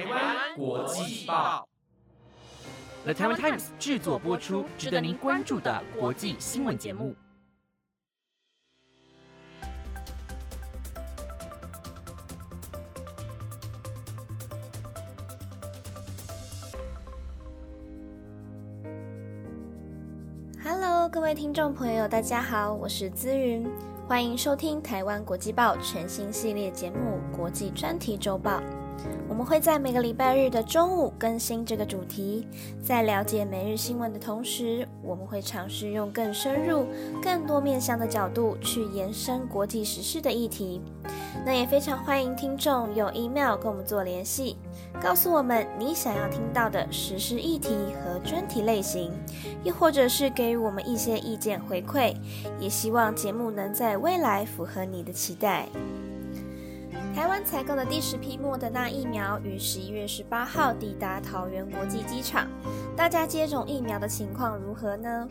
台湾国际报，The Taiwan Times 制作播出，值得您关注的国际新闻节目。Hello，各位听众朋友，大家好，我是资云，欢迎收听台湾国际报全新系列节目《国际专题周报》。我们会在每个礼拜日的中午更新这个主题。在了解每日新闻的同时，我们会尝试用更深入、更多面向的角度去延伸国际时事的议题。那也非常欢迎听众用 email 跟我们做联系，告诉我们你想要听到的实施议题和专题类型，又或者是给予我们一些意见回馈。也希望节目能在未来符合你的期待。台湾采购的第十批莫德纳疫苗于十一月十八号抵达桃园国际机场。大家接种疫苗的情况如何呢？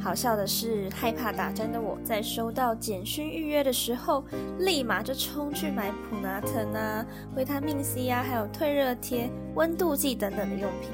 好笑的是，害怕打针的我在收到简讯预约的时候，立马就冲去买普拿疼啊、维他命 C 啊，还有退热贴、温度计等等的用品，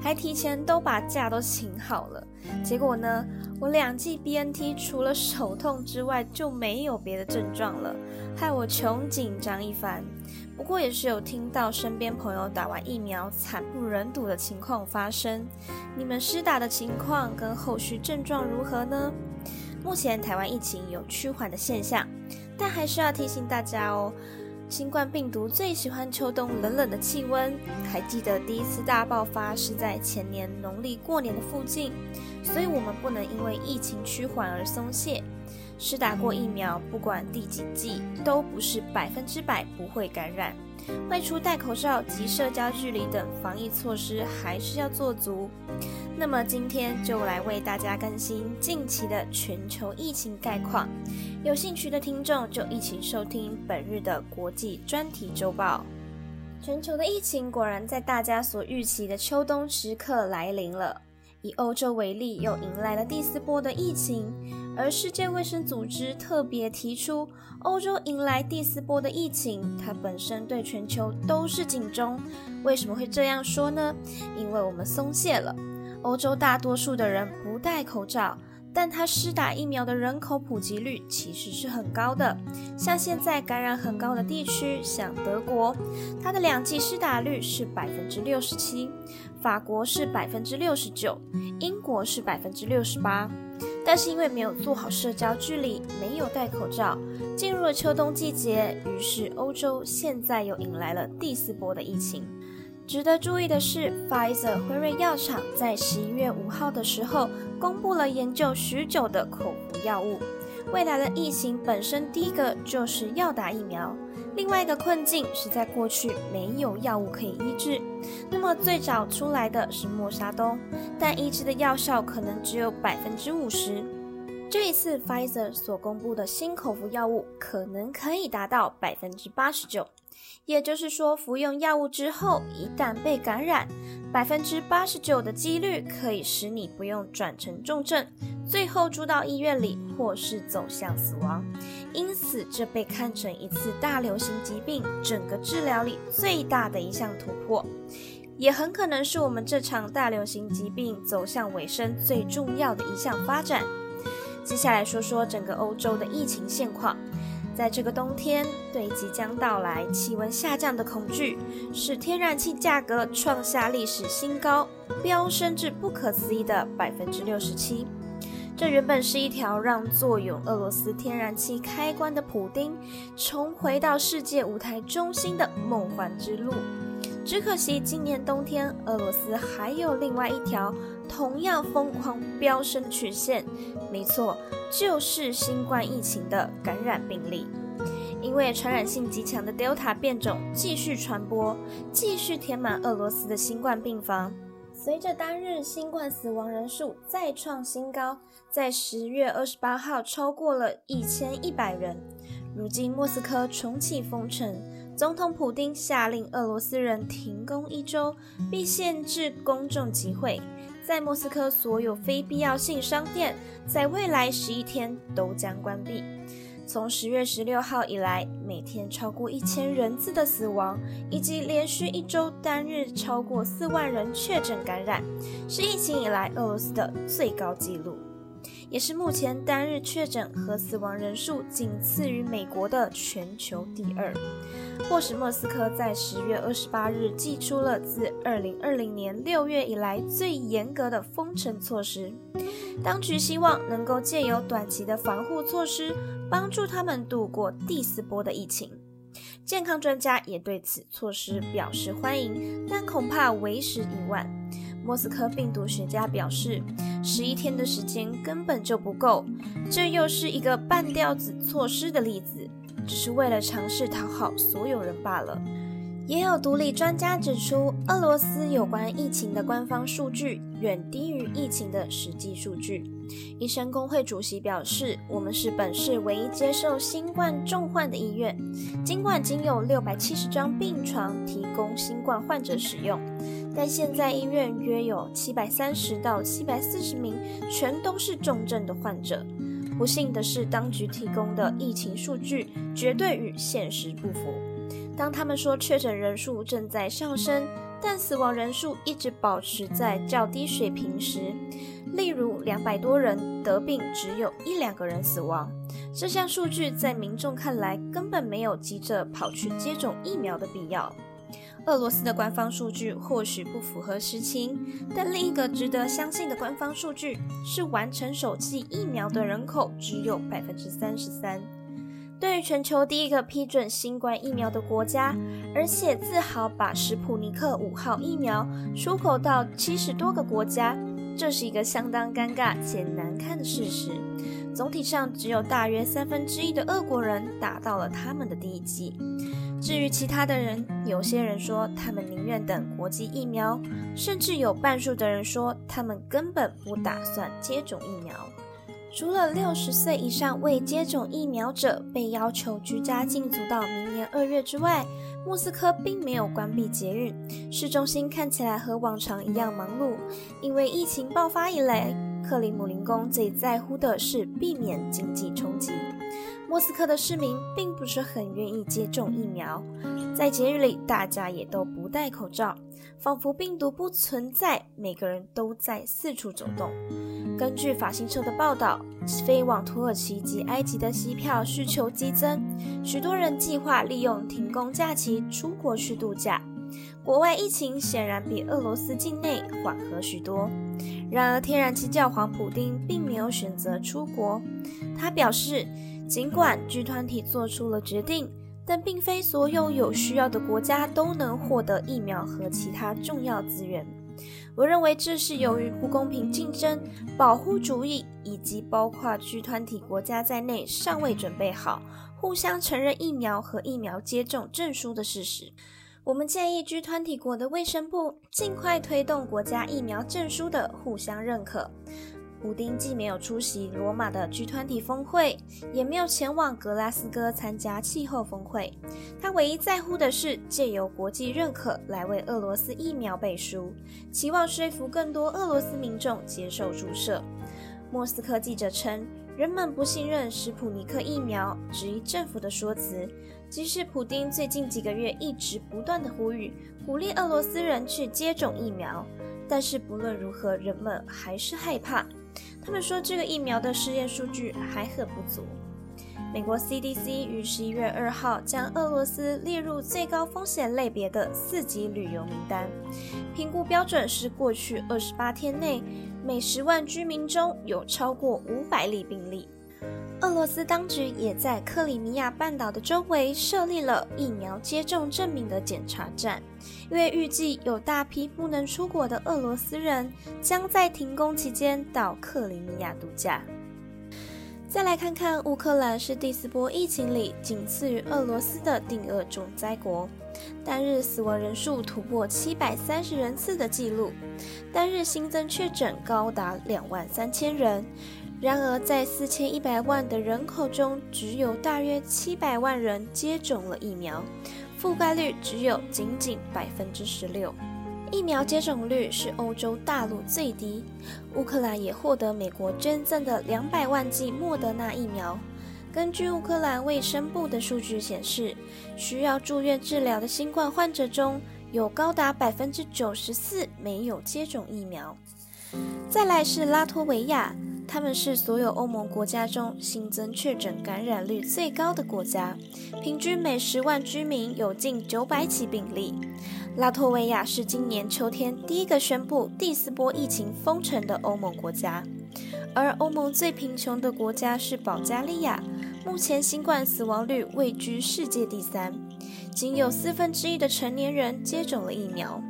还提前都把假都请好了。结果呢，我两剂 BNT 除了手痛之外就没有别的症状了，害我穷紧张一番。不过也是有听到身边朋友打完疫苗惨不忍睹的情况发生。你们施打的情况跟后续症状如何呢？目前台湾疫情有趋缓的现象，但还是要提醒大家哦。新冠病毒最喜欢秋冬冷冷的气温，还记得第一次大爆发是在前年农历过年的附近，所以我们不能因为疫情趋缓而松懈。是打过疫苗，不管第几剂，都不是百分之百不会感染。外出戴口罩及社交距离等防疫措施还是要做足。那么今天就来为大家更新近期的全球疫情概况。有兴趣的听众就一起收听本日的国际专题周报。全球的疫情果然在大家所预期的秋冬时刻来临了。以欧洲为例，又迎来了第四波的疫情。而世界卫生组织特别提出，欧洲迎来第四波的疫情，它本身对全球都是警钟。为什么会这样说呢？因为我们松懈了。欧洲大多数的人不戴口罩，但它施打疫苗的人口普及率其实是很高的。像现在感染很高的地区，像德国，它的两剂施打率是百分之六十七。法国是百分之六十九，英国是百分之六十八，但是因为没有做好社交距离，没有戴口罩，进入了秋冬季节，于是欧洲现在又迎来了第四波的疫情。值得注意的是，Pfizer 辉瑞药厂在十一月五号的时候公布了研究许久的口服药物。未来的疫情本身，第一个就是要打疫苗。另外一个困境是在过去没有药物可以医治，那么最早出来的是莫沙东，但医治的药效可能只有百分之五十。这一次 Pfizer 所公布的新口服药物可能可以达到百分之八十九，也就是说，服用药物之后一旦被感染，百分之八十九的几率可以使你不用转成重症，最后住到医院里或是走向死亡。因此，这被看成一次大流行疾病整个治疗里最大的一项突破，也很可能是我们这场大流行疾病走向尾声最重要的一项发展。接下来说说整个欧洲的疫情现况。在这个冬天，对即将到来气温下降的恐惧，使天然气价格创下历史新高，飙升至不可思议的百分之六十七。这原本是一条让坐拥俄罗斯天然气开关的普丁重回到世界舞台中心的梦幻之路。只可惜，今年冬天，俄罗斯还有另外一条。同样疯狂飙升的曲线，没错，就是新冠疫情的感染病例。因为传染性极强的 Delta 变种继续传播，继续填满俄罗斯的新冠病房。随着单日新冠死亡人数再创新高，在十月二十八号超过了一千一百人。如今莫斯科重启封城，总统普京下令俄罗斯人停工一周，并限制公众集会。在莫斯科，所有非必要性商店在未来十一天都将关闭。从十月十六号以来，每天超过一千人次的死亡，以及连续一周单日超过四万人确诊感染，是疫情以来俄罗斯的最高纪录，也是目前单日确诊和死亡人数仅次于美国的全球第二。迫使莫斯科在十月二十八日祭出了自二零二零年六月以来最严格的封城措施。当局希望能够借由短期的防护措施，帮助他们度过第四波的疫情。健康专家也对此措施表示欢迎，但恐怕为时已晚。莫斯科病毒学家表示，十一天的时间根本就不够，这又是一个半吊子措施的例子。只是为了尝试讨好所有人罢了。也有独立专家指出，俄罗斯有关疫情的官方数据远低于疫情的实际数据。医生工会主席表示：“我们是本市唯一接受新冠重患的医院，尽管仅有六百七十张病床提供新冠患者使用，但现在医院约有七百三十到七百四十名全都是重症的患者。”不幸的是，当局提供的疫情数据绝对与现实不符。当他们说确诊人数正在上升，但死亡人数一直保持在较低水平时，例如两百多人得病，只有一两个人死亡，这项数据在民众看来根本没有急着跑去接种疫苗的必要。俄罗斯的官方数据或许不符合实情，但另一个值得相信的官方数据是，完成首剂疫苗的人口只有百分之三十三。对于全球第一个批准新冠疫苗的国家，而且自豪把史普尼克五号疫苗出口到七十多个国家，这是一个相当尴尬且难看的事实。总体上，只有大约三分之一的俄国人打到了他们的第一剂。至于其他的人，有些人说他们宁愿等国际疫苗，甚至有半数的人说他们根本不打算接种疫苗。除了六十岁以上未接种疫苗者被要求居家禁足到明年二月之外，莫斯科并没有关闭捷运，市中心看起来和往常一样忙碌。因为疫情爆发以来，克里姆林宫最在乎的是避免经济冲击。莫斯科的市民并不是很愿意接种疫苗，在节日里，大家也都不戴口罩，仿佛病毒不存在。每个人都在四处走动。根据法新社的报道，飞往土耳其及埃及的机票需求激增，许多人计划利用停工假期出国去度假。国外疫情显然比俄罗斯境内缓和许多。然而，天然气教皇普丁并没有选择出国，他表示。尽管 G 团体做出了决定，但并非所有有需要的国家都能获得疫苗和其他重要资源。我认为这是由于不公平竞争、保护主义以及包括 G 团体国家在内尚未准备好互相承认疫苗和疫苗接种证书的事实。我们建议 G 团体国的卫生部尽快推动国家疫苗证书的互相认可。普丁既没有出席罗马的 G 团体峰会，也没有前往格拉斯哥参加气候峰会。他唯一在乎的是借由国际认可来为俄罗斯疫苗背书，期望说服更多俄罗斯民众接受注射。莫斯科记者称，人们不信任史普尼克疫苗，质疑政府的说辞。即使普丁最近几个月一直不断的呼吁，鼓励俄罗斯人去接种疫苗，但是不论如何，人们还是害怕。他们说，这个疫苗的试验数据还很不足。美国 CDC 于十一月二号将俄罗斯列入最高风险类别的四级旅游名单，评估标准是过去二十八天内每十万居民中有超过五百例病例。俄罗斯当局也在克里米亚半岛的周围设立了疫苗接种证明的检查站，因为预计有大批不能出国的俄罗斯人将在停工期间到克里米亚度假。再来看看乌克兰是第四波疫情里仅次于俄罗斯的第二重灾国，单日死亡人数突破七百三十人次的记录，单日新增确诊高达两万三千人。然而，在四千一百万的人口中，只有大约七百万人接种了疫苗，覆盖率只有仅仅百分之十六。疫苗接种率是欧洲大陆最低。乌克兰也获得美国捐赠的两百万剂莫德纳疫苗，根据乌克兰卫生部的数据显示，需要住院治疗的新冠患者中有高达百分之九十四没有接种疫苗。再来是拉脱维亚，他们是所有欧盟国家中新增确诊感染率最高的国家，平均每十万居民有近九百起病例。拉脱维亚是今年秋天第一个宣布第四波疫情封城的欧盟国家，而欧盟最贫穷的国家是保加利亚，目前新冠死亡率位居世界第三，仅有四分之一的成年人接种了疫苗。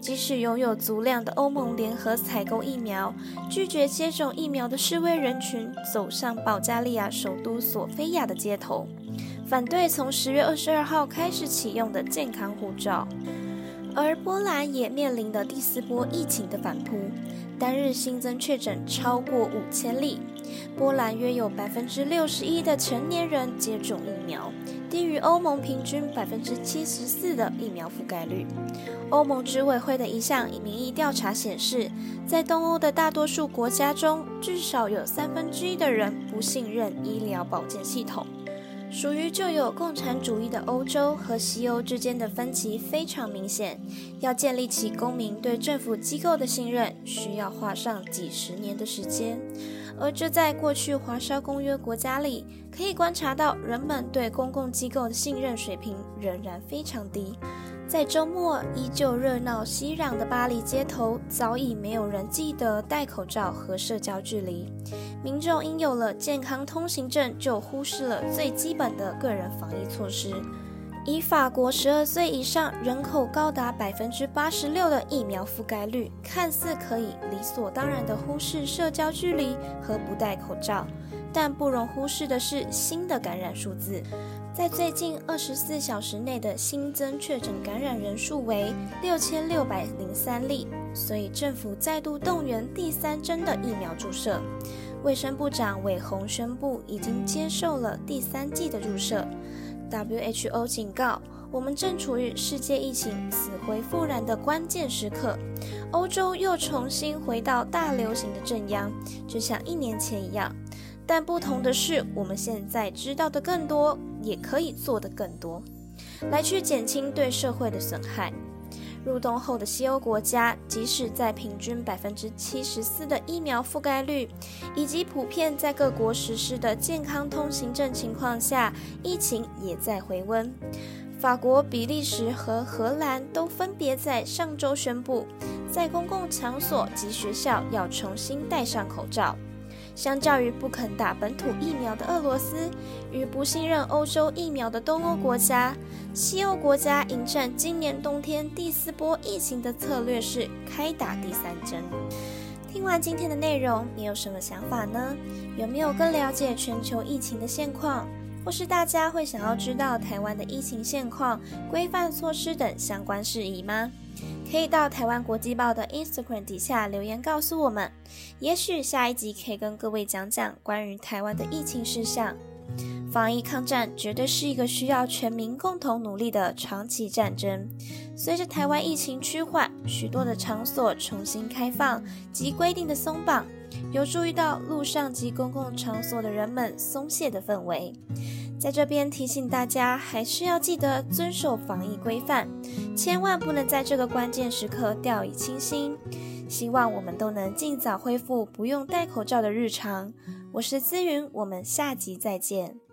即使拥有足量的欧盟联合采购疫苗，拒绝接种疫苗的示威人群走上保加利亚首都索菲亚的街头，反对从十月二十二号开始启用的健康护照。而波兰也面临了第四波疫情的反扑，单日新增确诊超过五千例。波兰约有百分之六十一的成年人接种疫苗，低于欧盟平均百分之七十四的疫苗覆盖率。欧盟执委会的一项民意调查显示，在东欧的大多数国家中，至少有三分之一的人不信任医疗保健系统。属于旧有共产主义的欧洲和西欧之间的分歧非常明显，要建立起公民对政府机构的信任，需要花上几十年的时间。而这在过去华沙公约国家里，可以观察到人们对公共机构的信任水平仍然非常低。在周末依旧热闹熙攘的巴黎街头，早已没有人记得戴口罩和社交距离。民众因有了健康通行证，就忽视了最基本的个人防疫措施。以法国十二岁以上人口高达百分之八十六的疫苗覆盖率，看似可以理所当然地忽视社交距离和不戴口罩，但不容忽视的是新的感染数字。在最近二十四小时内的新增确诊感染人数为六千六百零三例，所以政府再度动员第三针的疫苗注射。卫生部长韦宏宣布已经接受了第三剂的注射。WHO 警告，我们正处于世界疫情死灰复燃的关键时刻，欧洲又重新回到大流行的正央，就像一年前一样。但不同的是，我们现在知道的更多，也可以做的更多，来去减轻对社会的损害。入冬后的西欧国家，即使在平均百分之七十四的疫苗覆盖率，以及普遍在各国实施的健康通行证情况下，疫情也在回温。法国、比利时和荷兰都分别在上周宣布，在公共场所及学校要重新戴上口罩。相较于不肯打本土疫苗的俄罗斯与不信任欧洲疫苗的东欧国家，西欧国家迎战今年冬天第四波疫情的策略是开打第三针。听完今天的内容，你有什么想法呢？有没有更了解全球疫情的现况，或是大家会想要知道台湾的疫情现况、规范措施等相关事宜吗？可以到台湾国际报的 Instagram 底下留言告诉我们，也许下一集可以跟各位讲讲关于台湾的疫情事项。防疫抗战绝对是一个需要全民共同努力的长期战争。随着台湾疫情趋缓，许多的场所重新开放及规定的松绑，有注意到路上及公共场所的人们松懈的氛围。在这边提醒大家，还是要记得遵守防疫规范，千万不能在这个关键时刻掉以轻心。希望我们都能尽早恢复不用戴口罩的日常。我是思云，我们下集再见。